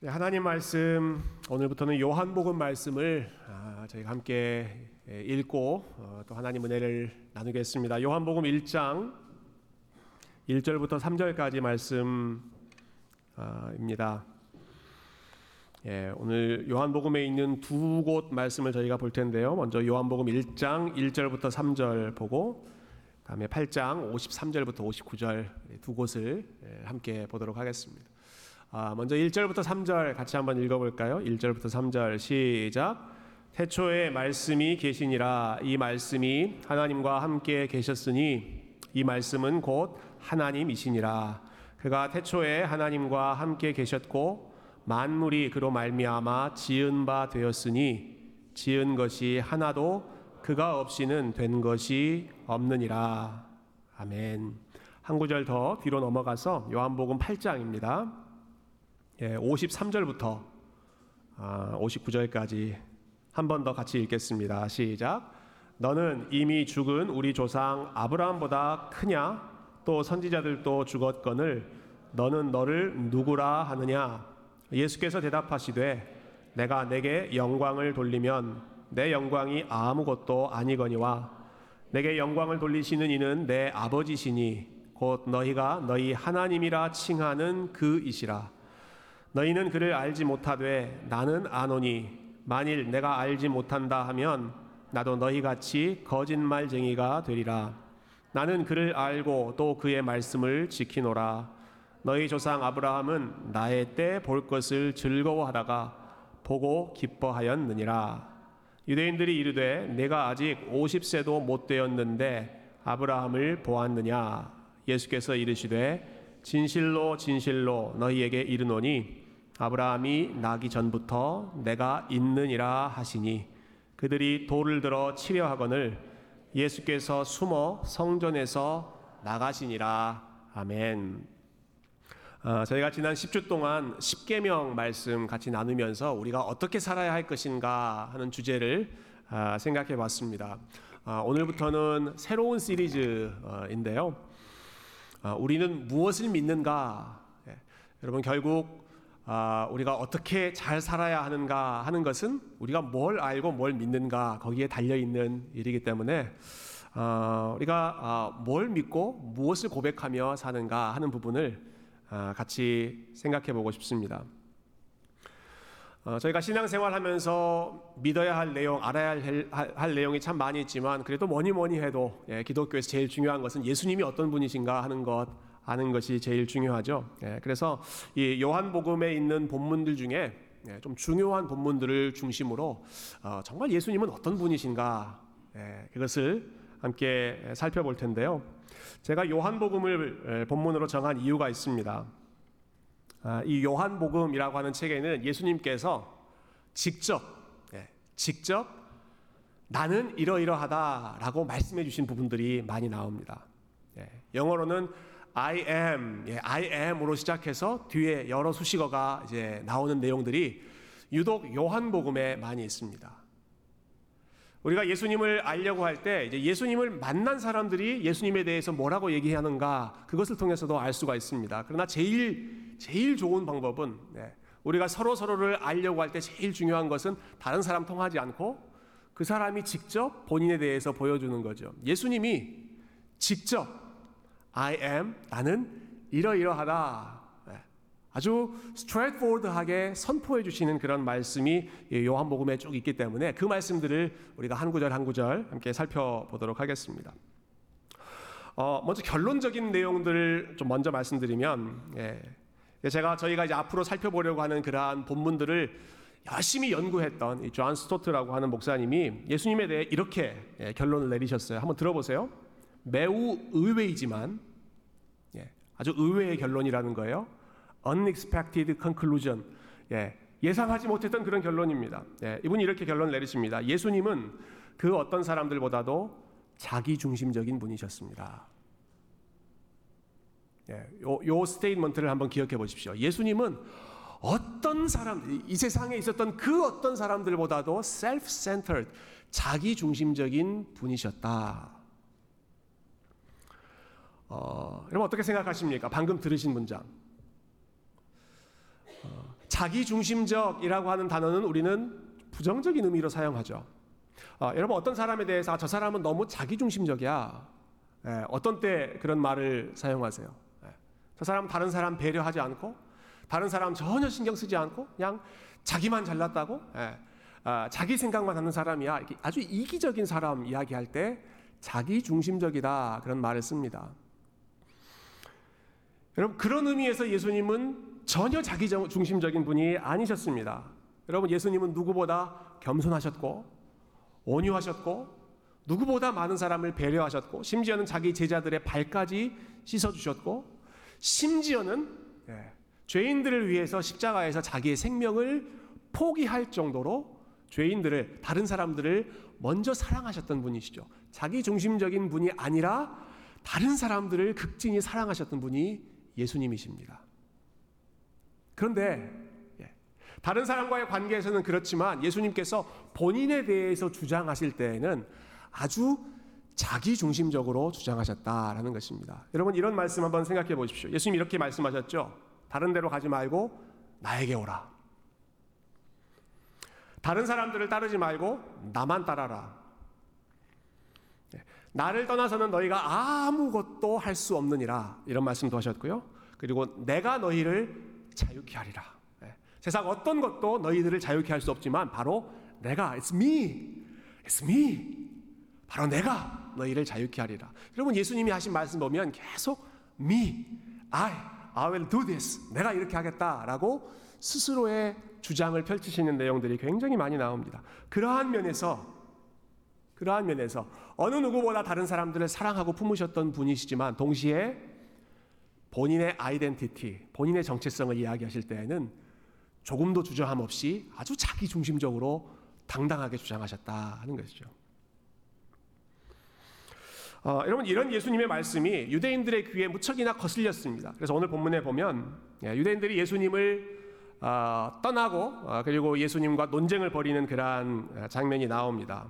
네, 하나님 말씀 오늘부터는 요한복음 말씀을 아, 저희가 함께 예, 읽고 어, 또 하나님 은혜를 나누겠습니다. 요한복음 1장 1절부터 3절까지 말씀입니다. 예, 오늘 요한복음에 있는 두 곳 말씀을 저희가 볼 텐데요. 먼저 요한복음 1장 1절부터 3절 보고 다음에 8장 53절부터 59절 두 곳을 예, 함께 보도록 하겠습니다. 아, 먼저 1절부터 3절 같이 한번 읽어볼까요? 1절부터 3절 시작. 태초에 말씀이 계시니라 이 말씀이 하나님과 함께 계셨으니 이 말씀은 곧 하나님이시니라. 그가 태초에 하나님과 함께 계셨고 만물이 그로 말미암아 지은 바 되었으니 지은 것이 하나도 그가 없이는 된 것이 없느니라. 아멘. 한 구절 더 뒤로 넘어가서 요한복음 8장입니다. 예, 53절부터 아, 59절까지 한 번 더 같이 읽겠습니다. 시작. 너는 이미 죽은 우리 조상 아브라함보다 크냐? 또 선지자들도 죽었거늘 너는 너를 누구라 하느냐? 예수께서 대답하시되 내가 내게 영광을 돌리면 내 영광이 아무것도 아니거니와 내게 영광을 돌리시는 이는 내 아버지시니 곧 너희가 너희 하나님이라 칭하는 그이시라. 너희는 그를 알지 못하되 나는 아노니 만일 내가 알지 못한다 하면 나도 너희 같이 거짓말쟁이가 되리라. 나는 그를 알고 또 그의 말씀을 지키노라. 너희 조상 아브라함은 나의 때 볼 것을 즐거워하다가 보고 기뻐하였느니라. 유대인들이 이르되 내가 아직 50세도 못 되었는데 아브라함을 보았느냐? 예수께서 이르시되 진실로 진실로 너희에게 이르노니 아브라함이 나기 전부터 내가 있느니라 하시니 그들이 돌을 들어 치려 하거늘 예수께서 숨어 성전에서 나가시니라 아멘. 어, 저희가 지난 10주 동안 10계명 말씀 같이 나누면서 우리가 어떻게 살아야 할 것인가 하는 주제를 어, 생각해 봤습니다. 어, 오늘부터는 새로운 시리즈인데요. 어, 우리는 무엇을 믿는가? 예, 여러분 결국 아, 우리가 어떻게 잘 살아야 하는가 하는 것은 우리가 뭘 알고 뭘 믿는가 거기에 달려 있는 일이기 때문에 어, 우리가 어, 뭘 믿고 무엇을 고백하며 사는가 하는 부분을 어, 같이 생각해 보고 싶습니다. 어, 저희가 신앙생활 하면서 믿어야 할 내용, 알아야 할, 할, 내용이 참 많이 있지만 그래도 뭐니 뭐니 해도 예, 기독교에서 제일 중요한 것은 예수님이 어떤 분이신가 하는 것 아는 것이 제일 중요하죠. 예, 그래서 이 요한복음에 있는 본문들 중에 예, 좀 중요한 본문들을 중심으로 어, 정말 예수님은 어떤 분이신가 예, 그것을 함께 살펴볼 텐데요. 제가 요한복음을 본문으로 정한 이유가 있습니다. 아, 이 요한복음이라고 하는 책에는 예수님께서 직접 직접 나는 이러이러하다라고 말씀해 주신 부분들이 많이 나옵니다. 영어로는 I am, 예, I am으로 시작해서 뒤에 여러 수식어가 이제 나오는 내용들이 유독 요한복음에 많이 있습니다. 우리가 예수님을 알려고 할 때 이제 예수님을 만난 사람들이 예수님에 대해서 뭐라고 얘기하는가 그것을 통해서도 알 수가 있습니다. 그러나 제일 제일 좋은 방법은 네, 우리가 서로 서로를 알려고 할 때 제일 중요한 것은 다른 사람 통하지 않고 그 사람이 직접 본인에 대해서 보여주는 거죠. 예수님이 직접 I am 나는 이러이러하다. 네. 아주 스트레이트포워드하게 선포해 주시는 그런 말씀이 요한복음에 쭉 있기 때문에 그 말씀들을 우리가 한 구절 한 구절 함께 살펴보도록 하겠습니다. 어, 먼저 결론적인 내용들을 좀 먼저 말씀드리면 예. 제가 저희가 이제 앞으로 살펴보려고 하는 그러한 본문들을 열심히 연구했던 이존 스토트라고 하는 목사님이 예수님에 대해 이렇게 예, 결론을 내리셨어요. 한번 들어보세요. 매우 의외이지만 예, 아주 의외의 결론이라는 거예요. Unexpected conclusion. 예, 예상하지 못했던 그런 결론입니다. 예, 이분이 이렇게 결론 내리십니다. 예수님은 그 어떤 사람들보다도 자기 중심적인 분이셨습니다. 예, 요, 요 statement를 한번 기억해 보십시오. 예수님은 어떤 사람, 이 세상에 있었던 그 어떤 사람들보다도 self-centered, 자기 중심적인 분이셨다. 어, 여러분 어떻게 생각하십니까? 방금 들으신 문장. 어, 자기 중심적이라고 하는 단어는 우리는 부정적인 의미로 사용하죠. 어, 여러분 어떤 사람에 대해서 아, 저 사람은 너무 자기 중심적이야. 예, 어떤 때 그런 말을 사용하세요? 예, 저 사람 다른 사람 배려하지 않고 다른 사람 전혀 신경 쓰지 않고 그냥 자기만 잘났다고 예, 아, 자기 생각만 하는 사람이야. 아주 이기적인 사람 이야기할 때 자기 중심적이다 그런 말을 씁니다. 여러분 그런 의미에서 예수님은 전혀 자기 중심적인 분이 아니셨습니다. 여러분 예수님은 누구보다 겸손하셨고 온유하셨고 누구보다 많은 사람을 배려하셨고 심지어는 자기 제자들의 발까지 씻어 주셨고 심지어는 예, 죄인들을 위해서 십자가에서 자기의 생명을 포기할 정도로 죄인들을 다른 사람들을 먼저 사랑하셨던 분이시죠. 자기 중심적인 분이 아니라 다른 사람들을 극진히 사랑하셨던 분이 예수님이십니다. 그런데 예, 다른 사람과의 관계에서는 그렇지만 예수님께서 본인에 대해서 주장하실 때에는 아주 자기 중심적으로 주장하셨다라는 것입니다. 여러분 이런 말씀 한번 생각해 보십시오. 예수님 이렇게 말씀하셨죠. 다른 데로 가지 말고 나에게 오라. 다른 사람들을 따르지 말고 나만 따라라. 예, 나를 떠나서는 너희가 아무것도 할 수 없느니라. 이런 말씀도 하셨고요. 그리고 내가 너희를 자유케 하리라. 예, 세상 어떤 것도 너희들을 자유케 할 수 없지만 바로 내가 it's me. it's me. 바로 내가 너희를 자유케 하리라. 여러분 예수님이 하신 말씀 보면 계속 me, I, I will do this. 내가 이렇게 하겠다라고 스스로의 주장을 펼치시는 내용들이 굉장히 많이 나옵니다. 그러한 면에서 그러한 면에서 어느 누구보다 다른 사람들을 사랑하고 품으셨던 분이시지만 동시에 본인의 아이덴티티, 본인의 정체성을 이야기하실 때에는 조금도 주저함 없이 아주 자기 중심적으로 당당하게 주장하셨다 하는 것이죠. 어, 여러분 이런 예수님의 말씀이 유대인들의 귀에 무척이나 거슬렸습니다. 그래서 오늘 본문에 보면 예, 유대인들이 예수님을 어, 떠나고 어, 그리고 예수님과 논쟁을 벌이는 그러한 어, 장면이 나옵니다.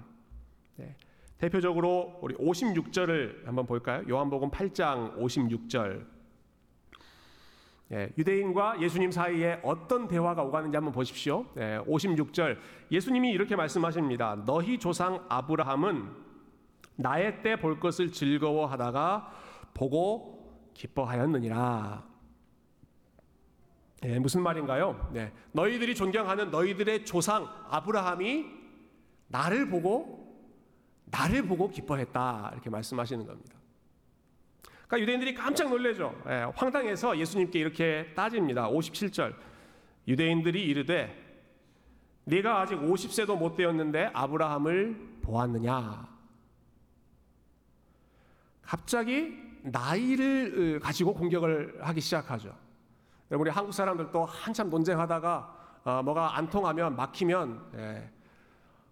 네. 대표적으로 우리 56절을 한번 볼까요? 요한복음 8장 56절. 예, 유대인과 예수님 사이에 어떤 대화가 오가는지 한번 보십시오. 예, 56절 예수님이 이렇게 말씀하십니다. 너희 조상 아브라함은 나의 때 볼 것을 즐거워하다가 보고 기뻐하였느니라. 네, 무슨 말인가요? 네, 너희들이 존경하는 너희들의 조상 아브라함이 나를 보고 나를 보고 기뻐했다 이렇게 말씀하시는 겁니다. 그러니까 유대인들이 깜짝 놀래죠. 네, 황당해서 예수님께 이렇게 따집니다. 57절 유대인들이 이르되 네가 아직 50세도 못 되었는데 아브라함을 보았느냐? 갑자기 나이를 가지고 공격을 하기 시작하죠. 우리 한국 사람들도 한참 논쟁하다가 어, 뭐가 안 통하면 막히면 예,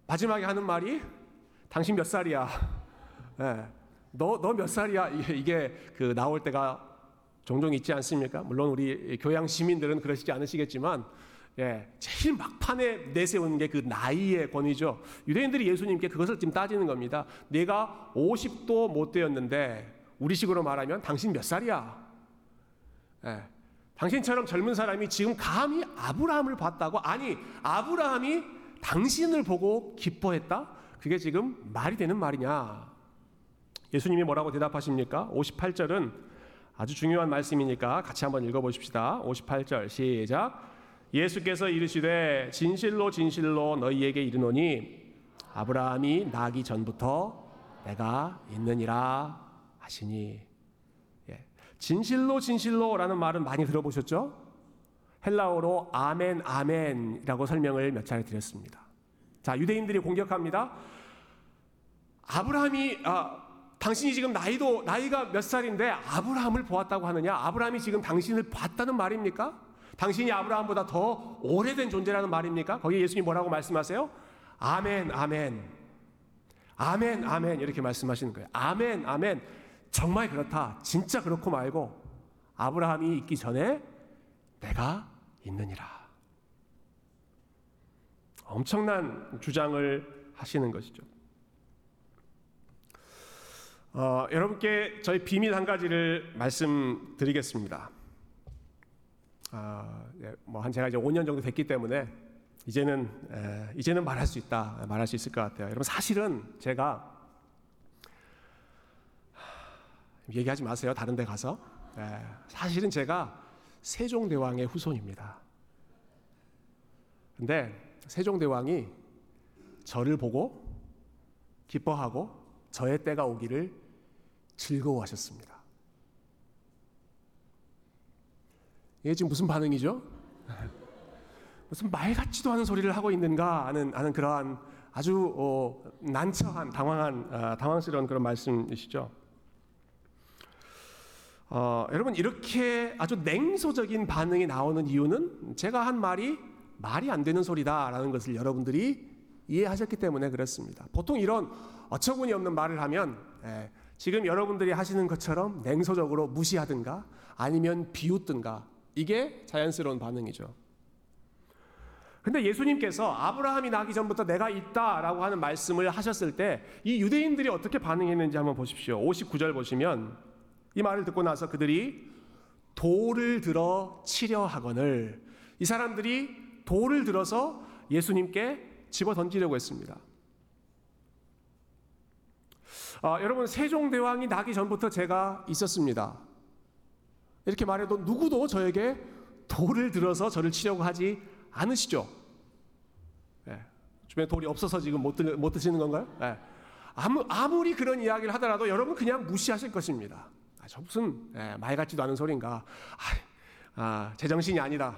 마지막에 하는 말이 당신 몇 살이야? 예, 너너 몇 살이야? 이게 그 나올 때가 종종 있지 않습니까? 물론 우리 교양 시민들은 그러시지 않으시겠지만 예, 제일 막판에 내세우는 게 그 나이의 권위죠. 유대인들이 예수님께 그것을 지금 따지는 겁니다. 내가 50도 못 되었는데 우리식으로 말하면 당신 몇 살이야? 예, 당신처럼 젊은 사람이 지금 감히 아브라함을 봤다고? 아니, 아브라함이 당신을 보고 기뻐했다? 그게 지금 말이 되는 말이냐? 예수님이 뭐라고 대답하십니까? 58절은 아주 중요한 말씀이니까 같이 한번 읽어보십시다. 58절 시작. 예수께서 이르시되 진실로 진실로 너희에게 이르노니 아브라함이 나기 전부터 내가 있느니라 하시니 예. 진실로 진실로라는 말은 많이 들어보셨죠? 헬라어로 아멘 아멘이라고 설명을 몇 차례 드렸습니다. 자 유대인들이 공격합니다. 아브라함이 아, 당신이 지금 나이도 나이가 몇 살인데 아브라함을 보았다고 하느냐? 아브라함이 지금 당신을 봤다는 말입니까? 당신이 아브라함보다 더 오래된 존재라는 말입니까? 거기 예수님 뭐라고 말씀하세요? 아멘, 아멘. 아멘, 아멘. 이렇게 말씀하시는 거예요. 아멘, 아멘. 정말 그렇다. 진짜 그렇고 말고 아브라함이 있기 전에 내가 있느니라. 엄청난 주장을 하시는 것이죠. 어, 여러분께 저희 비밀 한 가지를 말씀드리겠습니다. 아, 예, 뭐한 제가 이제 5년 정도 됐기 때문에 이제는 에, 이제는 말할 수 있다 말할 수 있을 것 같아요. 여러분 사실은 제가 얘기하지 마세요. 다른 데 가서 에, 사실은 제가 세종대왕의 후손입니다. 근데 세종대왕이 저를 보고 기뻐하고 저의 때가 오기를 즐거워하셨습니다. 이게 지금 무슨 반응이죠? 무슨 말 같지도 않은 소리를 하고 있는가 하는, 하는 그러한 아주 어, 난처한 당황한 아, 당황스러운 그런 말씀이시죠. 어, 여러분 이렇게 아주 냉소적인 반응이 나오는 이유는 제가 한 말이 말이 안 되는 소리다라는 것을 여러분들이 이해하셨기 때문에 그렇습니다. 보통 이런 어처구니 없는 말을 하면 예, 지금 여러분들이 하시는 것처럼 냉소적으로 무시하든가 아니면 비웃든가 이게 자연스러운 반응이죠. 근데 예수님께서 아브라함이 나기 전부터 내가 있다라고 하는 말씀을 하셨을 때 이 유대인들이 어떻게 반응했는지 한번 보십시오. 59절 보시면 이 말을 듣고 나서 그들이 돌을 들어 치려 하거늘 이 사람들이 돌을 들어서 예수님께 집어 던지려고 했습니다. 아, 여러분 세종대왕이 나기 전부터 제가 있었습니다. 이렇게 말해도 누구도 저에게 돌을 들어서 저를 치려고 하지 않으시죠? 네. 주변에 돌이 없어서 지금 못, 드, 못 드시는 건가요? 네. 아무, 아무리 그런 이야기를 하더라도 여러분 그냥 무시하실 것입니다. 아, 저 무슨 예, 말 같지도 않은 소린가? 아, 아, 제정신이 아니다.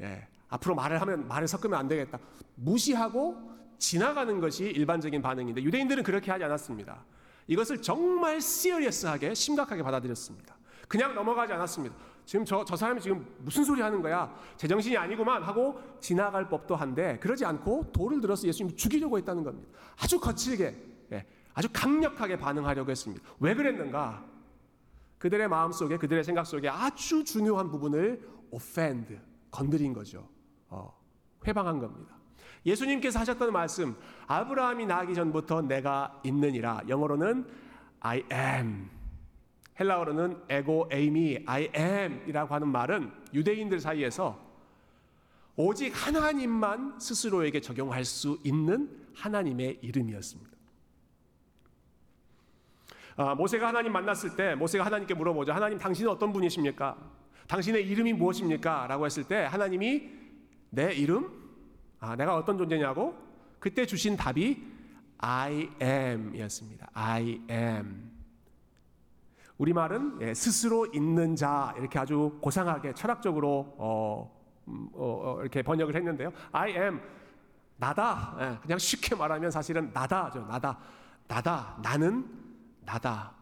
예, 앞으로 말을 하면 말을 섞으면 안 되겠다. 무시하고 지나가는 것이 일반적인 반응인데 유대인들은 그렇게 하지 않았습니다. 이것을 정말 시리어스하게 심각하게 받아들였습니다. 그냥 넘어가지 않았습니다. 지금 저, 저 사람이 지금 무슨 소리 하는 거야? 제정신이 아니구만 하고 지나갈 법도 한데 그러지 않고 돌을 들어서 예수님 죽이려고 했다는 겁니다. 아주 거칠게, 예, 아주 강력하게 반응하려고 했습니다. 왜 그랬는가? 그들의 마음 속에, 그들의 생각 속에 아주 중요한 부분을 offend, 건드린 거죠. 어, 회방한 겁니다. 예수님께서 하셨던 말씀, 아브라함이 나기 전부터 내가 있느니라. 영어로는 I am. 헬라어로는 에고 에이미 I am이라고 하는 말은 유대인들 사이에서 오직 하나님만 스스로에게 적용할 수 있는 하나님의 이름이었습니다. 아, 모세가 하나님 만났을 때 모세가 하나님께 물어보죠. 하나님 당신은 어떤 분이십니까? 당신의 이름이 무엇입니까? 라고 했을 때 하나님이 내 이름? 아, 내가 어떤 존재냐고? 그때 주신 답이 I am 이었습니다. I am. 우리말은 예, 스스로 있는 자 이렇게 아주 고상하게 철학적으로 어, 음, 어, 어, 이렇게 번역을 했는데요. I am 나다. 예, 그냥 쉽게 말하면 사실은 나다죠. 나다. 나다. 나는 나다.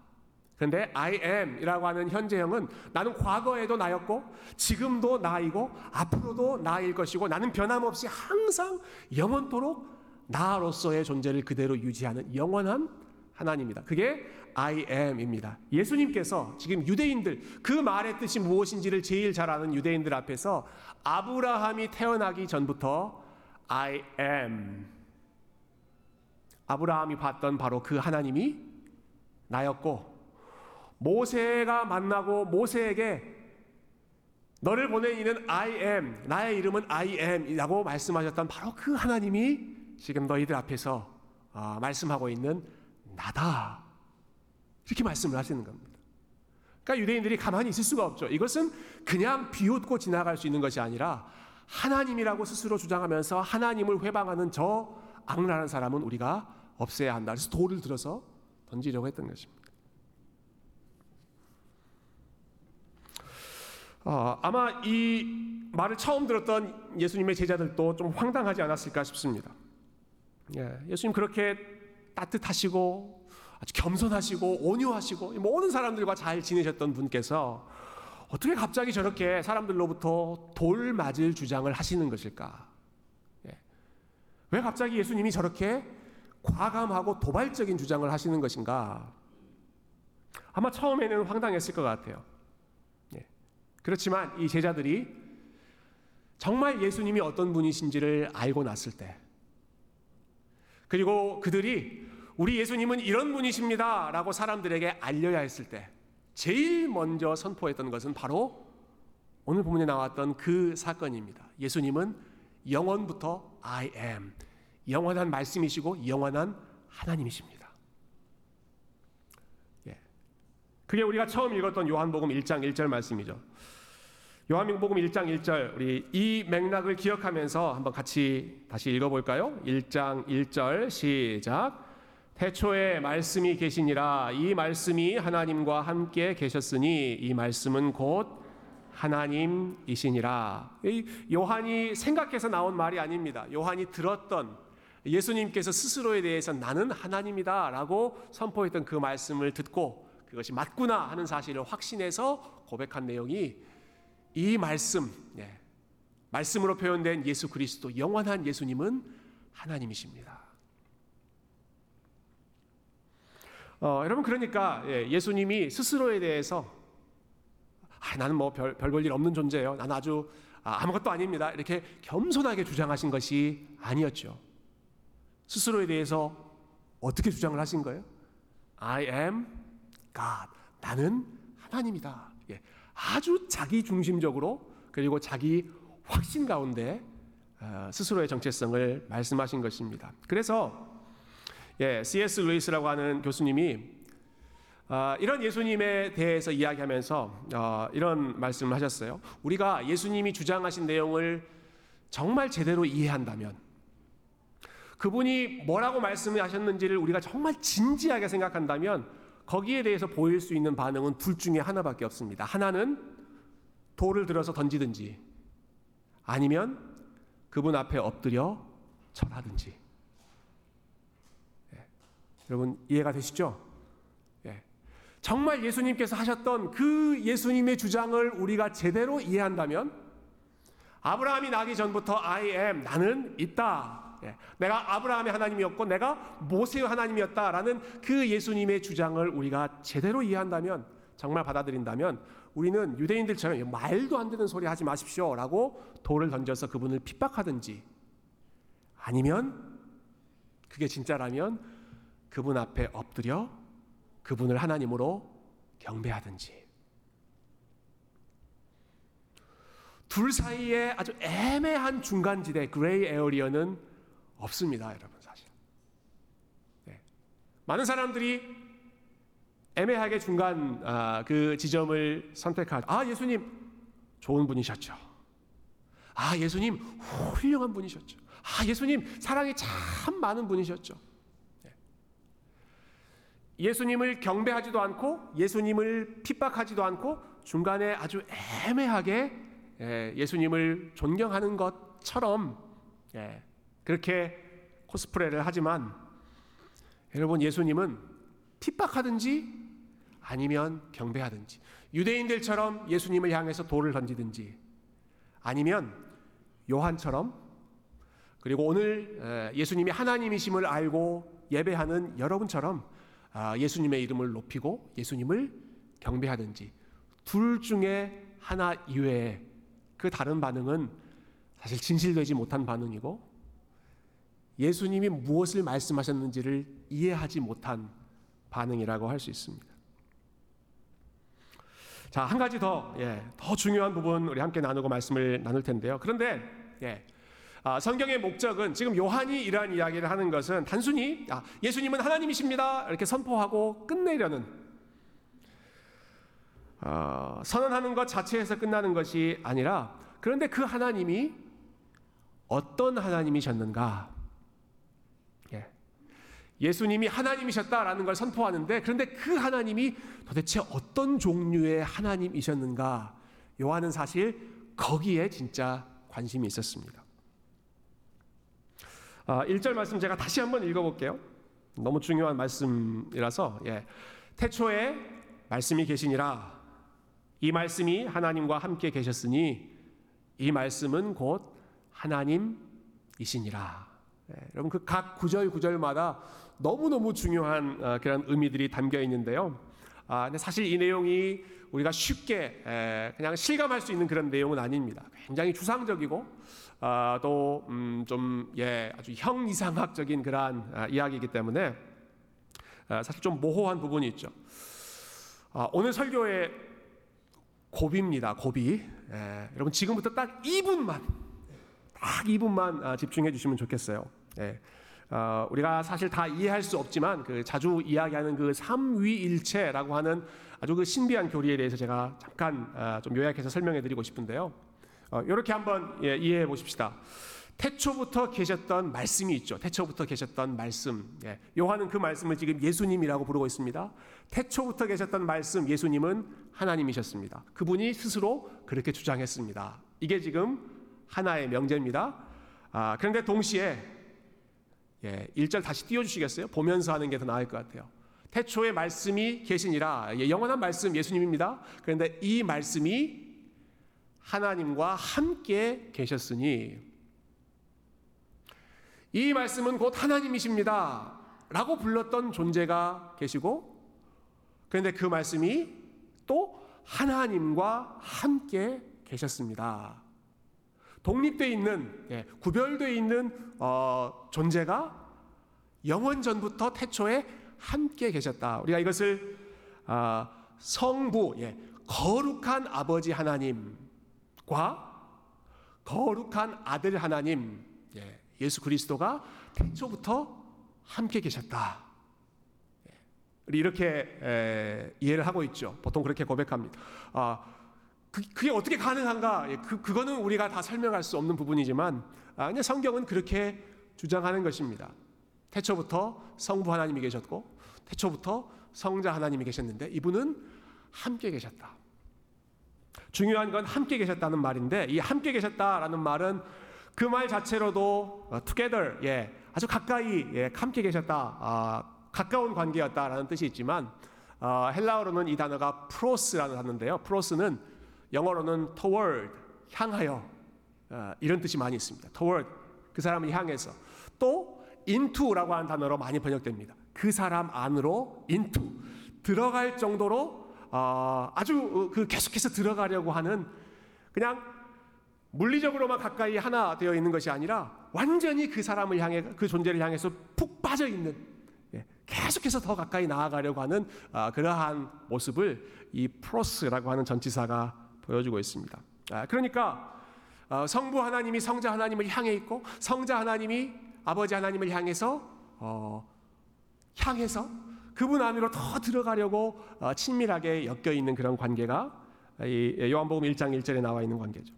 그런데 I am이라고 하는 현재형은 나는 과거에도 나였고 지금도 나이고 앞으로도 나일 것이고 나는 변함없이 항상 영원토록 나로서의 존재를 그대로 유지하는 영원한 하나님입니다. 그게 I am입니다. 예수님께서 지금 유대인들 그 말의 뜻이 무엇인지를 제일 잘 아는 유대인들 앞에서 아브라함이 태어나기 전부터 I am 아브라함이 봤던 바로 그 하나님이 나였고 모세가 만나고 모세에게 너를 보낸 이는 I am 나의 이름은 I am이라고 말씀하셨던 바로 그 하나님이 지금 너희들 앞에서 어, 말씀하고 있는 나다 이렇게 말씀을 하시는 겁니다. 그러니까 유대인들이 가만히 있을 수가 없죠. 이것은 그냥 비웃고 지나갈 수 있는 것이 아니라 하나님이라고 스스로 주장하면서 하나님을 회방하는 저 악랄한 사람은 우리가 없애야 한다. 그래서 돌을 들어서 던지려고 했던 것입니다. 어, 아마 이 말을 처음 들었던 예수님의 제자들도 좀 황당하지 않았을까 싶습니다. 예, 예수님 그렇게 따뜻하시고 아주 겸손하시고 온유하시고 모든 사람들과 잘 지내셨던 분께서 어떻게 갑자기 저렇게 사람들로부터 돌 맞을 주장을 하시는 것일까? 예. 왜 갑자기 예수님이 저렇게 과감하고 도발적인 주장을 하시는 것인가? 아마 처음에는 황당했을 것 같아요. 예. 그렇지만 이 제자들이 정말 예수님이 어떤 분이신지를 알고 났을 때, 그리고 그들이 우리 예수님은 이런 분이십니다. 라고 사람들에게 알려야 했을 때, 제일 먼저 선포했던 것은 바로 오늘 본문에 나왔던 그 사건입니다. 예수님은 영원부터 I am 영원한 말씀이시고 영원한 하나님이십니다. 예. 그게 우리가 처음 읽었던 요한복음 1장 1절 말씀이죠. 요한복음 1장 1절 우리 이 맥락을 기억하면서 한번 같이 다시 읽어 볼까요? 1장 1절 시작. 태초에 말씀이 계시니라 이 말씀이 하나님과 함께 계셨으니 이 말씀은 곧 하나님이시니라. 요한이 생각해서 나온 말이 아닙니다. 요한이 들었던 예수님께서 스스로에 대해서 나는 하나님이다 라고 선포했던 그 말씀을 듣고 그것이 맞구나 하는 사실을 확신해서 고백한 내용이 이 말씀, 네, 말씀으로 표현된 예수 그리스도 영원한 예수님은 하나님이십니다. 어, 여러분 그러니까 예, 수님이 스스로에 대해서 아, 나는 뭐 별 별 볼 일 없는 존재예요. 나는 아주 아, 아무것도 아닙니다. 이렇게 겸손하게 주장하신 것이 아니었죠. 스스로에 대해서 어떻게 주장을 하신 거예요? I am God. 나는 하나님이다. 예, 아주 자기 중심적으로 그리고 자기 확신 가운데 어, 스스로의 정체성을 말씀하신 것입니다. 그래서 예, C.S. 루이스라고 하는 교수님이 어, 이런 예수님에 대해서 이야기하면서 어, 이런 말씀을 하셨어요. 우리가 예수님이 주장하신 내용을 정말 제대로 이해한다면 그분이 뭐라고 말씀하셨는지를 우리가 정말 진지하게 생각한다면 거기에 대해서 보일 수 있는 반응은 둘 중에 하나밖에 없습니다. 하나는 돌을 들어서 던지든지 아니면 그분 앞에 엎드려 절하든지. 예. 여러분 이해가 되시죠? 예. 정말 예수님께서 하셨던 그 예수님의 주장을 우리가 제대로 이해한다면 아브라함이 나기 전부터 I am 나는 있다. 예, 내가 아브라함의 하나님이었고 내가 모세의 하나님이었다라는 그 예수님의 주장을 우리가 제대로 이해한다면 정말 받아들인다면 우리는 유대인들처럼 말도 안 되는 소리 하지 마십시오라고 돌을 던져서 그분을 핍박하든지 아니면 그게 진짜라면 그분 앞에 엎드려 그분을 하나님으로 경배하든지 둘 사이에 아주 애매한 중간지대 그레이 에어리어는 없습니다, 여러분 사실. 네. 많은 사람들이 애매하게 중간 아, 그 지점을 선택하죠. 아 예수님 좋은 분이셨죠. 아 예수님 훌륭한 분이셨죠. 아 예수님 사랑이 참 많은 분이셨죠. 네. 예수님을 경배하지도 않고 예수님을 핍박하지도 않고 중간에 아주 애매하게 예, 예수님을 존경하는 것처럼 예, 그렇게 코스프레를 하지만 여러분 예수님은 핍박하든지 아니면 경배하든지 유대인들처럼 예수님을 향해서 돌을 던지든지 아니면 요한처럼 그리고 오늘 예수님이 하나님이심을 알고 예배하는 여러분처럼 아, 예수님의 이름을 높이고 예수님을 경배하든지 둘 중에 하나 이외에 그 다른 반응은 사실 진실되지 못한 반응이고 예수님이 무엇을 말씀하셨는지를 이해하지 못한 반응이라고 할 수 있습니다. 자, 한 가지 더, 예, 더 중요한 부분 우리 함께 나누고 말씀을 나눌 텐데요. 그런데, 예, 아, 성경의 목적은 지금 요한이 이러한 이야기를 하는 것은 단순히 아, 예수님은 하나님이십니다. 이렇게 선포하고 끝내려는 어, 선언하는 것 자체에서 끝나는 것이 아니라 그런데 그 하나님이 어떤 하나님이셨는가 예 수님이 하나님이셨다라는 걸 선포하는데 그런데 그 하나님이 도대체 어떤 종류의 하나님이셨는가? 요한은 사실 거기에 진짜 관심이 있었습니다. 아, 1절 말씀 제가 다시 한번 읽어볼게요. 너무 중요한 말씀이라서 예. 태초에 말씀이 계시니라 이 말씀이 하나님과 함께 계셨으니 이 말씀은 곧 하나님이시니라. 예, 여러분 그 각 구절 구절마다 너무 너무 중요한 어, 그런 의미들이 담겨 있는데요. 아, 근데 사실 이 내용이 우리가 쉽게 에, 그냥 실감할 수 있는 그런 내용은 아닙니다. 굉장히 추상적이고 아, 또좀 음, 예, 아주 형이상학적인 그러한 아, 이야기이기 때문에 아, 사실 좀 모호한 부분이 있죠. 아, 오늘 설교의 고비입니다. 고비. 예, 여러분 지금부터 딱 2분만 딱 2분만 아, 집중해 주시면 좋겠어요. 예. 어, 우리가 사실 다 이해할 수 없지만 그 자주 이야기하는 그 삼위일체라고 하는 아주 그 신비한 교리에 대해서 제가 잠깐 아, 좀 요약해서 설명해 드리고 싶은데요. 어, 이렇게 한번 예, 이해해 보십시다. 태초부터 계셨던 말씀이 있죠. 태초부터 계셨던 말씀. 예, 요한은 그 말씀을 지금 예수님이라고 부르고 있습니다. 태초부터 계셨던 말씀 예수님은 하나님이셨습니다. 그분이 스스로 그렇게 주장했습니다. 이게 지금 하나의 명제입니다. 아, 그런데 동시에 예, 1절 다시 띄워주시겠어요? 보면서 하는 게 더 나을 것 같아요. 태초에 말씀이 계시니라 예, 영원한 말씀 예수님입니다. 그런데 이 말씀이 하나님과 함께 계셨으니 이 말씀은 곧 하나님이십니다. 라고 불렀던 존재가 계시고 그런데 그 말씀이 또 하나님과 함께 계셨습니다. 독립되어 있는 예, 구별되어 있는 어, 존재가 영원 전부터 태초에 함께 계셨다. 우리가 이것을 어, 성부 예, 거룩한 아버지 하나님 과 거룩한 아들 하나님 예, 예수 그리스도가 태초부터 함께 계셨다. 예, 이렇게 에, 이해를 하고 있죠. 보통 그렇게 고백합니다. 아, 그, 게 어떻게 가능한가? 예, 그, 그거는 우리가 다 설명할 수 없는 부분이지만, 아, 그냥 성경은 그렇게 주장하는 것입니다. 태초부터 성부 하나님이 계셨고, 태초부터 성자 하나님이 계셨는데, 이분은 함께 계셨다. 중요한 건 함께 계셨다는 말인데, 이 함께 계셨다라는 말은 그 말 자체로도 어, together, 예, 아주 가까이 예, 함께 계셨다, 아, 가까운 관계였다라는 뜻이 있지만, 어, 헬라어로는 이 단어가 프로스라는 단어인데요. 프로스는 영어로는 toward 향하여 어, 이런 뜻이 많이 있습니다. toward 그 사람을 향해서 또 into라고 하는 단어로 많이 번역됩니다. 그 사람 안으로 into 들어갈 정도로 어, 아주 그 계속해서 들어가려고 하는 그냥 물리적으로만 가까이 하나 되어 있는 것이 아니라 완전히 그 사람을 향해 그 존재를 향해서 푹 빠져 있는 예, 계속해서 더 가까이 나아가려고 하는 어, 그러한 모습을 이 프로스라고 하는 전치사가 보여주고 있습니다. 아, 그러니까 어, 성부 하나님이 성자 하나님을 향해 있고 성자 하나님이 아버지 하나님을 향해서 어, 향해서 그분 안으로 더 들어가려고 어, 친밀하게 엮여 있는 그런 관계가 이 요한복음 1장 1절에 나와 있는 관계죠.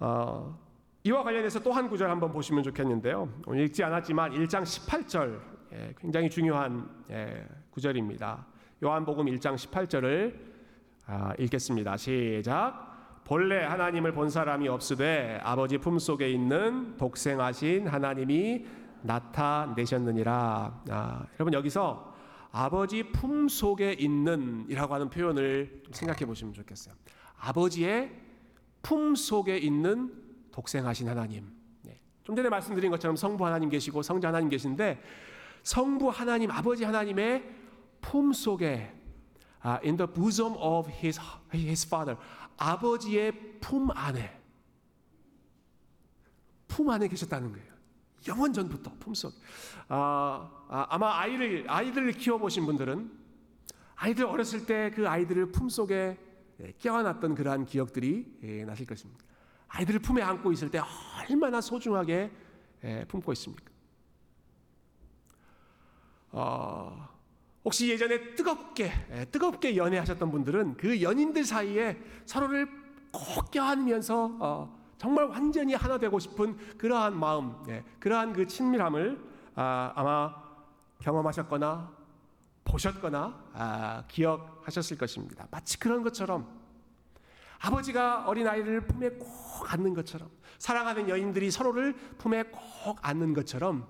어, 이와 관련해서 또 한 구절 한번 보시면 좋겠는데요. 오늘 읽지 않았지만 1장 18절 예, 굉장히 중요한 예, 구절입니다. 요한복음 1장 18절을 아, 읽겠습니다. 시작. 본래 하나님을 본 사람이 없으되 아버지 품 속에 있는 독생하신 하나님이 나타내셨느니라. 아, 여러분 여기서 아버지 품 속에 있는이라고 하는 표현을 생각해 보시면 좋겠어요. 아버지의 품 속에 있는 독생하신 하나님. 네. 좀 전에 말씀드린 것처럼 성부 하나님 계시고 성자 하나님 계신데 성부 하나님 아버지 하나님의 품 속에 uh, in the bosom of his, his father. 아버지의 품 안에. 품 안에 계셨다는 거예요. 영원 전부터 품속. 아, 아, 아 마 아이를 아이들을 키워 보신 분들은 아이들 어렸을 때 그 아이들을 품 속에 예, 껴안았던 그러한 기억들이 예, 나실 것입니다. 아이들을 품에 안고 있을 때 얼마나 소중하게 예, 품고 있습니까? 어, 혹시 예전에 뜨겁게 예, 뜨겁게 연애하셨던 분들은 그 연인들 사이에 서로를 꼭 껴안으면서 어, 정말 완전히 하나 되고 싶은 그러한 마음, 예, 그러한 그 친밀함을 아, 아마 경험하셨거나 보셨거나 아, 기억하셨을 것입니다. 마치 그런 것처럼 아버지가 어린 아이를 품에 꼭 안는 것처럼 사랑하는 여인들이 서로를 품에 꼭 안는 것처럼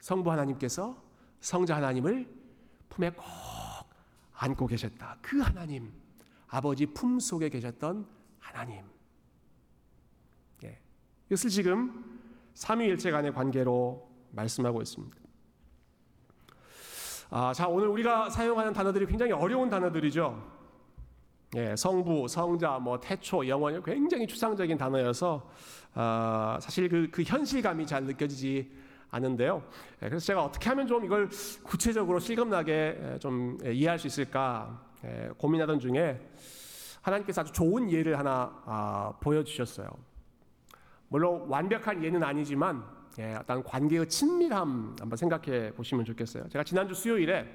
성부 하나님께서 성자 하나님을 품에 꼭 안고 계셨다. 그 하나님, 아버지 품 속에 계셨던 하나님. 예. 이것을 지금 삼위일체 간의 관계로 말씀하고 있습니다. 아, 자, 오늘 우리가 사용하는 단어들이 굉장히 어려운 단어들이죠. 예, 성부, 성자, 뭐 태초, 영원 굉장히 추상적인 단어여서 아, 사실 그, 그 현실감이 잘 느껴지지 않은데요. 예, 그래서 제가 어떻게 하면 좀 이걸 구체적으로 실감나게 좀 이해할 수 있을까 예, 고민하던 중에 하나님께서 아주 좋은 예를 하나 아, 보여주셨어요. 물론 완벽한 예는 아니지만 예, 어떤 관계의 친밀함 한번 생각해 보시면 좋겠어요. 제가 지난주 수요일에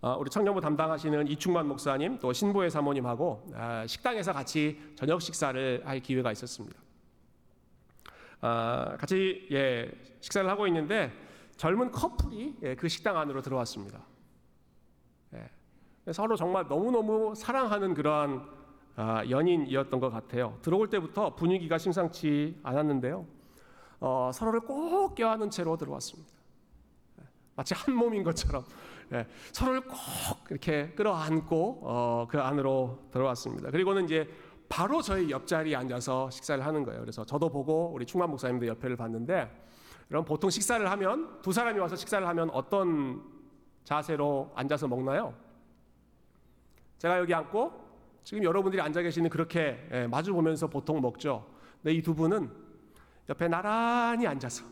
어, 우리 청년부 담당하시는 이충만 목사님 또 신보혜 사모님하고 아, 식당에서 같이 저녁 식사를 할 기회가 있었습니다. 아, 같이 예, 식사를 하고 있는데 젊은 커플이 예, 그 식당 안으로 들어왔습니다. 예, 서로 정말 너무너무 사랑하는 그러한 아, 연인이었던 것 같아요. 들어올 때부터 분위기가 심상치 않았는데요. 어, 서로를 꼭 껴안은 채로 들어왔습니다. 예, 마치 한 몸인 것처럼 예, 서로를 꼭 이렇게 끌어안고 어, 그 안으로 들어왔습니다. 그리고는 이제 바로 저희 옆자리에 앉아서 식사를 하는 거예요. 그래서 저도 보고 우리 충만 목사님도 옆에를 봤는데 여러분 보통 식사를 하면 두 사람이 와서 식사를 하면 어떤 자세로 앉아서 먹나요? 제가 여기 앉고 지금 여러분들이 앉아 계시는 그렇게 예, 마주 보면서 보통 먹죠. 근데 이 두 분은 옆에 나란히 앉아서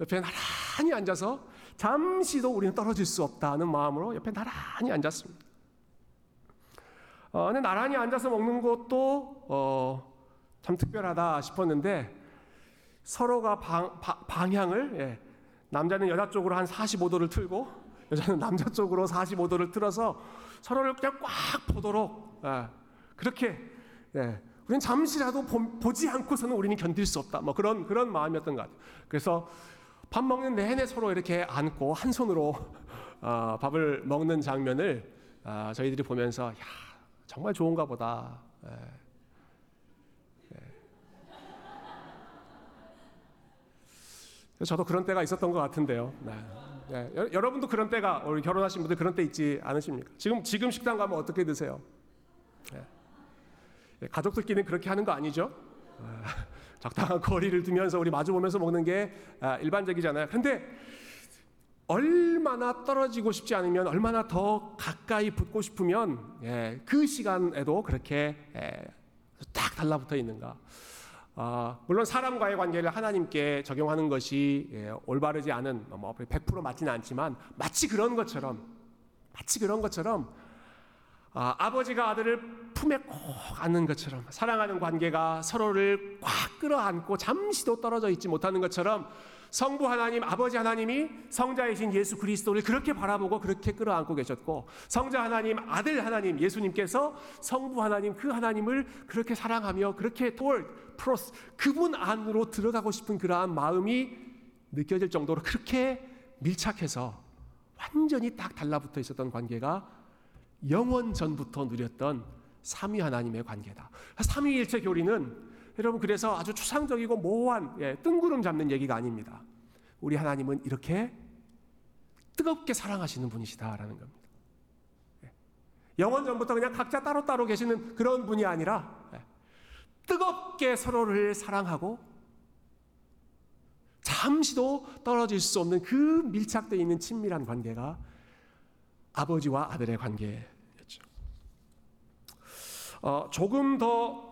옆에 나란히 앉아서 잠시도 우리는 떨어질 수 없다는 마음으로 옆에 나란히 앉았습니다. 어, 근데 나란히 앉아서 먹는 것도 어, 참 특별하다 싶었는데 서로가 방, 방향을 예, 남자는 여자 쪽으로 한 45도를 틀고 여자는 남자 쪽으로 45도를 틀어서 서로를 그냥 꽉 보도록 예, 그렇게 예, 우리는 잠시라도 보, 지 않고서는 우리는 견딜 수 없다. 뭐 그런 그런 마음이었던 것 같아요. 그래서 밥 먹는 내내 서로 이렇게 안고 한 손으로 어, 밥을 먹는 장면을 어, 저희들이 보면서 야 정말 좋은가 보다. 예. 예. 저도 그런 때가 있었던 것 같은데요. 네. 네. 여, 여러분도 그런 때가 우리 결혼하신 분들 그런 때 있지 않으십니까? 지금 지금 식당 가면 어떻게 드세요? 네. 가족들끼리는 그렇게 하는 거 아니죠? 적당한 거리를 두면서 우리 마주 보면서 먹는 게 아, 일반적이잖아요. 근데 얼마나 떨어지고 싶지 않으면 얼마나 더 가까이 붙고 싶으면 예, 그 시간에도 그렇게 예, 딱 달라붙어 있는가. 아, 물론 사람과의 관계를 하나님께 적용하는 것이 예, 올바르지 않은 뭐100% 맞지는 않지만 마치 그런 것처럼 마치 그런 것처럼 아, 아버지가 아들을 품에 꼭 안는 것처럼 사랑하는 관계가 서로를 꽉 끌어안고 잠시도 떨어져 있지 못하는 것처럼 성부 하나님, 아버지 하나님이 성자이신 예수 그리스도를 그렇게 바라보고 그렇게 끌어안고 계셨고 성자 하나님, 아들 하나님, 예수님께서 성부 하나님, 그 하나님을 그렇게 사랑하며 그렇게 돌 프로스 그분 안으로 들어가고 싶은 그러한 마음이 느껴질 정도로 그렇게 밀착해서 완전히 딱 달라붙어 있었던 관계가 영원 전부터 누렸던 삼위 하나님의 관계다. 삼위일체 교리는 여러분 그래서 아주 추상적이고 모호한 예, 뜬구름 잡는 얘기가 아닙니다. 우리 하나님은 이렇게 뜨겁게 사랑하시는 분이시다라는 겁니다. 예. 영원 전부터 그냥 각자 따로따로 계시는 그런 분이 아니라 예, 뜨겁게 서로를 사랑하고 잠시도 떨어질 수 없는 그 밀착되어 있는 친밀한 관계가 아버지와 아들의 관계였죠. 어, 조금 더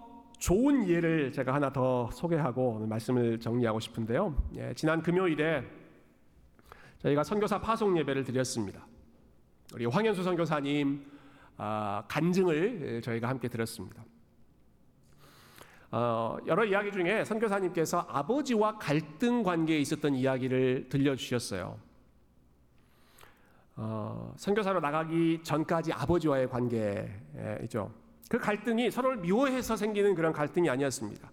좋은 예를 제가 하나 더 소개하고 말씀을 정리하고 싶은데요. 예, 지난 금요일에 저희가 선교사 파송 예배를 드렸습니다. 우리 황현수 선교사님 아, 간증을 저희가 함께 들었습니다. 어, 여러 이야기 중에 선교사님께서 아버지와 갈등 관계에 있었던 이야기를 들려주셨어요. 어, 선교사로 나가기 전까지 아버지와의 관계이죠. 그 갈등이 서로를 미워해서 생기는 그런 갈등이 아니었습니다.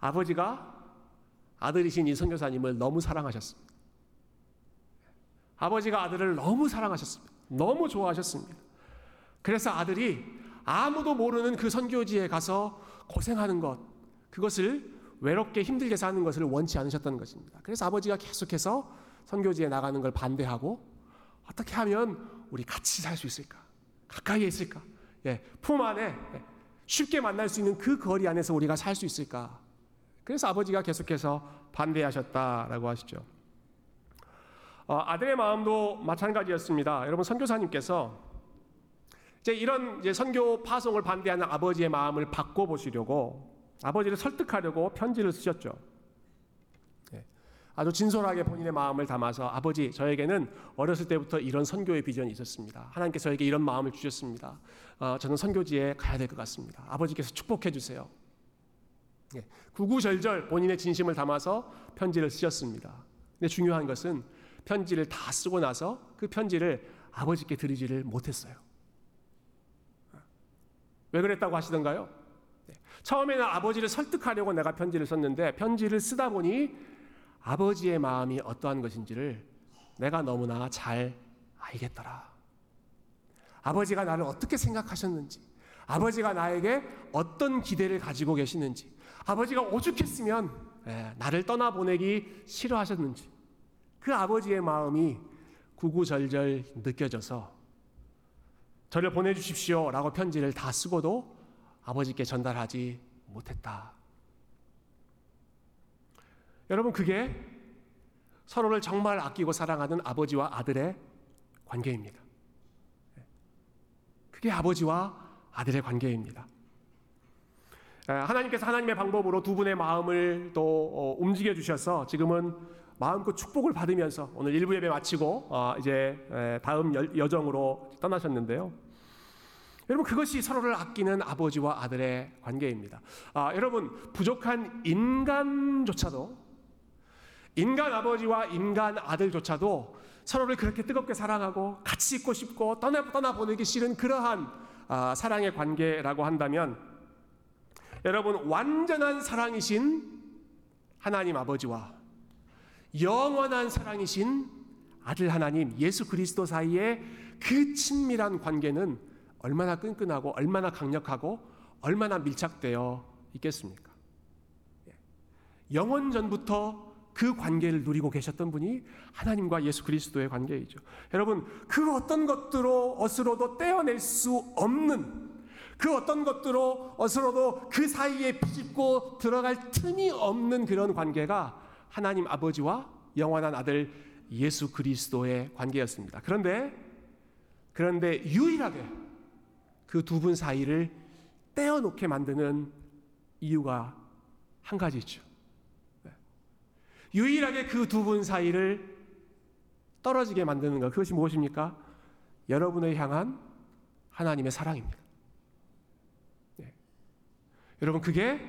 아버지가 아들이신 이 선교사님을 너무 사랑하셨습니다. 아버지가 아들을 너무 사랑하셨습니다. 너무 좋아하셨습니다. 그래서 아들이 아무도 모르는 그 선교지에 가서 고생하는 것, 그것을 외롭게 힘들게 사는 것을 원치 않으셨던 것입니다. 그래서 아버지가 계속해서 선교지에 나가는 걸 반대하고 어떻게 하면 우리 같이 살 수 있을까? 가까이에 있을까? 예, 품 안에 쉽게 만날 수 있는 그 거리 안에서 우리가 살 수 있을까? 그래서 아버지가 계속해서 반대하셨다라고 하시죠. 어, 아들의 마음도 마찬가지였습니다. 여러분 선교사님께서 이제 이런 이제 선교 파송을 반대하는 아버지의 마음을 바꿔 보시려고 아버지를 설득하려고 편지를 쓰셨죠. 예. 아주 진솔하게 본인의 마음을 담아서 아버지 저에게는 어렸을 때부터 이런 선교의 비전이 있었습니다. 하나님께서 저에게 이런 마음을 주셨습니다. 어, 저는 선교지에 가야 될 것 같습니다. 아버지께서 축복해 주세요. 예, 구구절절 본인의 진심을 담아서 편지를 쓰셨습니다. 근데 중요한 것은 편지를 다 쓰고 나서 그 편지를 아버지께 드리지를 못했어요. 왜 그랬다고 하시던가요? 네, 처음에는 아버지를 설득하려고 내가 편지를 썼는데 편지를 쓰다 보니 아버지의 마음이 어떠한 것인지를 내가 너무나 잘 알겠더라. 아버지가 나를 어떻게 생각하셨는지, 아버지가 나에게 어떤 기대를 가지고 계시는지, 아버지가 오죽했으면 예, 나를 떠나보내기 싫어하셨는지, 그 아버지의 마음이 구구절절 느껴져서 저를 보내주십시오 라고 편지를 다 쓰고도 아버지께 전달하지 못했다. 여러분, 그게 서로를 정말 아끼고 사랑하는 아버지와 아들의 관계입니다. 그게 아버지와 아들의 관계입니다. 하나님께서 하나님의 방법으로 두 분의 마음을 또 어, 움직여 주셔서 지금은 마음껏 축복을 받으면서 오늘 일부 예배 마치고 어, 이제 다음 여정으로 떠나셨는데요. 여러분 그것이 서로를 아끼는 아버지와 아들의 관계입니다. 아, 여러분 부족한 인간조차도 인간 아버지와 인간 아들조차도 서로를 그렇게 뜨겁게 사랑하고 같이 있고 싶고 떠나 떠나 보내기 싫은 그러한 아, 사랑의 관계라고 한다면 여러분 완전한 사랑이신 하나님 아버지와 영원한 사랑이신 아들 하나님 예수 그리스도 사이의 그 친밀한 관계는 얼마나 끈끈하고 얼마나 강력하고 얼마나 밀착되어 있겠습니까? 예. 영원 전부터 그 관계를 누리고 계셨던 분이 하나님과 예수 그리스도의 관계이죠. 여러분, 그 어떤 것들로 어스로도 떼어낼 수 없는 그 어떤 것들로 어스로도 그 사이에 비집고 들어갈 틈이 없는 그런 관계가 하나님 아버지와 영원한 아들 예수 그리스도의 관계였습니다. 그런데 그런데 유일하게 그 두 분 사이를 떼어놓게 만드는 이유가 한 가지 있죠. 유일하게 그 두 분 사이를 떨어지게 만드는 것 그것이 무엇입니까? 여러분을 향한 하나님의 사랑입니다. 네. 여러분 그게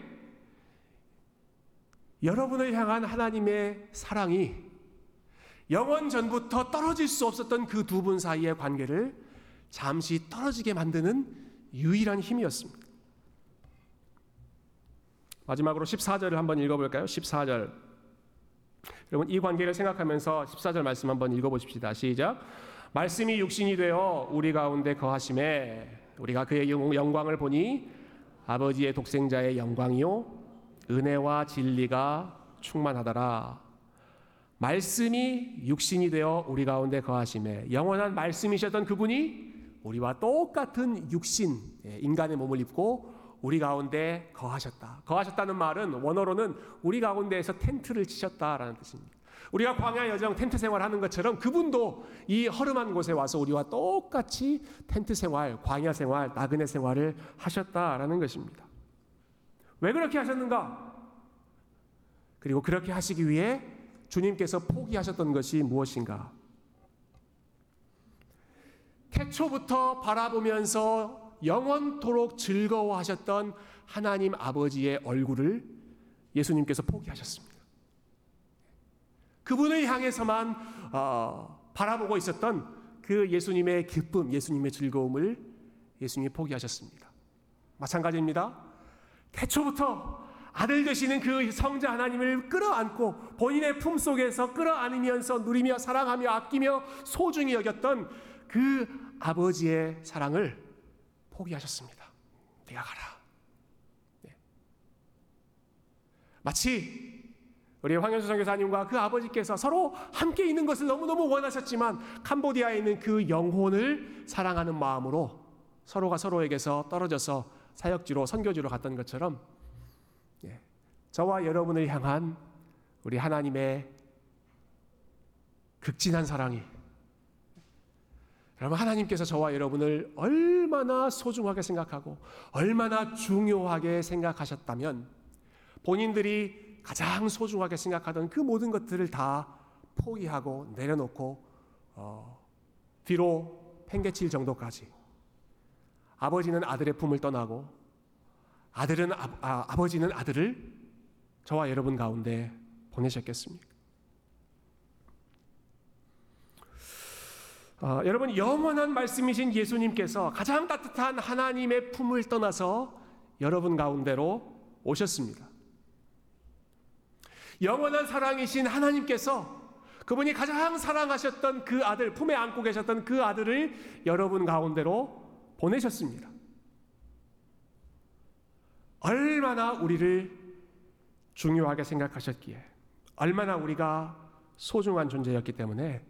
여러분을 향한 하나님의 사랑이 영원 전부터 떨어질 수 없었던 그 두 분 사이의 관계를 잠시 떨어지게 만드는 유일한 힘이었습니다. 마지막으로 14절을 한번 읽어볼까요? 14절. 여러분 이 관계를 생각하면서 14절 말씀 한번 읽어보십시다. 시작. 말씀이 육신이 되어 우리 가운데 거하심에 우리가 그의 영광을 보니 아버지의 독생자의 영광이요 은혜와 진리가 충만하더라. 말씀이 육신이 되어 우리 가운데 거하심에 영원한 말씀이셨던 그분이 우리와 똑같은 육신 예, 인간의 몸을 입고 우리 가운데 거하셨다. 거하셨다는 말은 원어로는 우리 가운데에서 텐트를 치셨다라는 뜻입니다. 우리가 광야 여정 텐트 생활하는 것처럼 그분도 이 허름한 곳에 와서 우리와 똑같이 텐트 생활, 광야 생활, 나그네 생활을 하셨다라는 것입니다. 왜 그렇게 하셨는가? 그리고 그렇게 하시기 위해 주님께서 포기하셨던 것이 무엇인가? 태초부터 바라보면서 영원토록 즐거워하셨던 하나님 아버지의 얼굴을 예수님께서 포기하셨습니다. 그분을 향해서만 어, 바라보고 있었던 그 예수님의 기쁨, 예수님의 즐거움을 예수님이 포기하셨습니다. 마찬가지입니다. 태초부터 아들 되시는 그 성자 하나님을 끌어안고 본인의 품 속에서 끌어안으면서 누리며 사랑하며 아끼며 소중히 여겼던 그 아버지의 사랑을 포기하셨습니다. 네가 가라. 네. 마치 우리 황현수 선교사님과 그 아버지께서 서로 함께 있는 것을 너무너무 원하셨지만 캄보디아에 있는 그 영혼을 사랑하는 마음으로 서로가 서로에게서 떨어져서 사역지로 선교지로 갔던 것처럼 예, 저와 여러분을 향한 우리 하나님의 극진한 사랑이 여러분 하나님께서 저와 여러분을 얼마나 소중하게 생각하고 얼마나 중요하게 생각하셨다면 본인들이 가장 소중하게 생각하던 그 모든 것들을 다 포기하고 내려놓고 어, 뒤로 팽개칠 정도까지 아버지는 아들의 품을 떠나고 아들은 아, 아, 아버지는 아들을 저와 여러분 가운데 보내셨겠습니까? 어, 여러분 영원한 말씀이신 예수님께서 가장 따뜻한 하나님의 품을 떠나서 여러분 가운데로 오셨습니다. 영원한 사랑이신 하나님께서 그분이 가장 사랑하셨던 그 아들, 품에 안고 계셨던 그 아들을 여러분 가운데로 보내셨습니다. 얼마나 우리를 중요하게 생각하셨기에, 얼마나 우리가 소중한 존재였기 때문에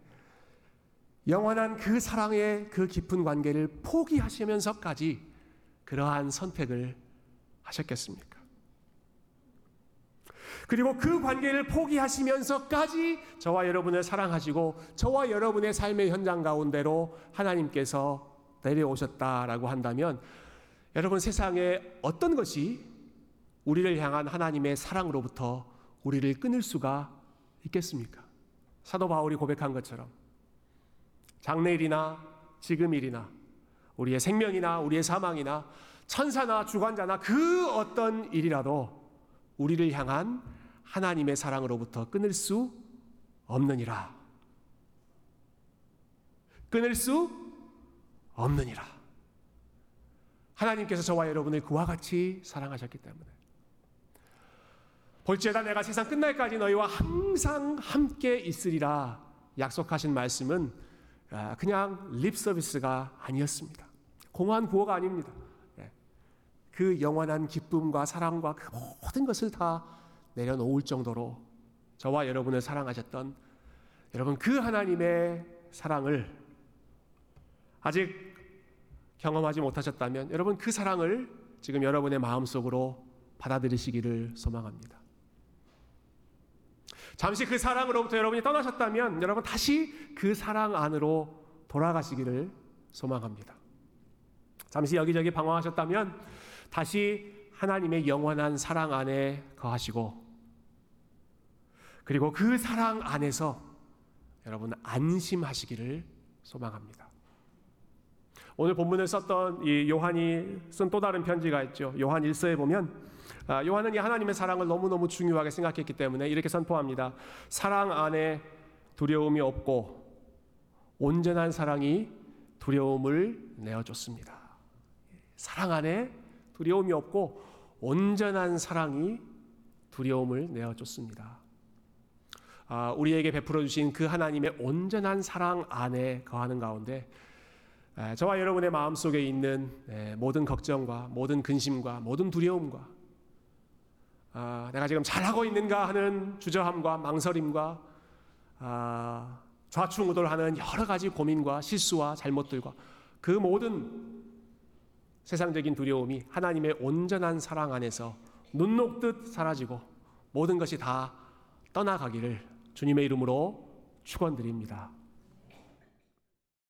영원한 그 사랑의 그 깊은 관계를 포기하시면서까지 그러한 선택을 하셨겠습니까? 그리고 그 관계를 포기하시면서까지 저와 여러분을 사랑하시고 저와 여러분의 삶의 현장 가운데로 하나님께서 내려오셨다라고 한다면 여러분 세상에 어떤 것이 우리를 향한 하나님의 사랑으로부터 우리를 끊을 수가 있겠습니까? 사도 바울이 고백한 것처럼 장래일이나 지금일이나 우리의 생명이나 우리의 사망이나 천사나 주관자나 그 어떤 일이라도 우리를 향한 하나님의 사랑으로부터 끊을 수 없느니라. 끊을 수 없느니라. 하나님께서 저와 여러분을 그와 같이 사랑하셨기 때문에 볼지어다 내가 세상 끝날까지 너희와 항상 함께 있으리라 약속하신 말씀은 아, 그냥 립 서비스가 아니었습니다. 공허한 구호가 아닙니다. 예. 그 영원한 기쁨과 사랑과 그 모든 것을 다 내려놓을 정도로 저와 여러분을 사랑하셨던 여러분 그 하나님의 사랑을 아직 경험하지 못하셨다면 여러분 그 사랑을 지금 여러분의 마음속으로 받아들이시기를 소망합니다. 잠시 그 사랑으로부터 여러분이 떠나셨다면 여러분 다시 그 사랑 안으로 돌아가시기를 소망합니다. 잠시 여기저기 방황하셨다면 다시 하나님의 영원한 사랑 안에 거하시고 그리고 그 사랑 안에서 여러분 안심하시기를 소망합니다. 오늘 본문을 썼던 이 요한이 쓴 또 다른 편지가 있죠. 요한 1서에 보면 아, 요한은 이 하나님의 사랑을 너무너무 중요하게 생각했기 때문에 이렇게 선포합니다. 사랑 안에 두려움이 없고 온전한 사랑이 두려움을 내어줬습니다. 사랑 안에 두려움이 없고 온전한 사랑이 두려움을 내어줬습니다. 아, 우리에게 베풀어 주신 그 하나님의 온전한 사랑 안에 거하는 가운데 저와 여러분의 마음 속에 있는 모든 걱정과 모든 근심과 모든 두려움과 아, 내가 지금 잘하고 있는가 하는 주저함과 망설임과 아, 좌충우돌하는 여러 가지 고민과 실수와 잘못들과 그 모든 세상적인 두려움이 하나님의 온전한 사랑 안에서 눈 녹듯 사라지고 모든 것이 다 떠나가기를 주님의 이름으로 축원드립니다.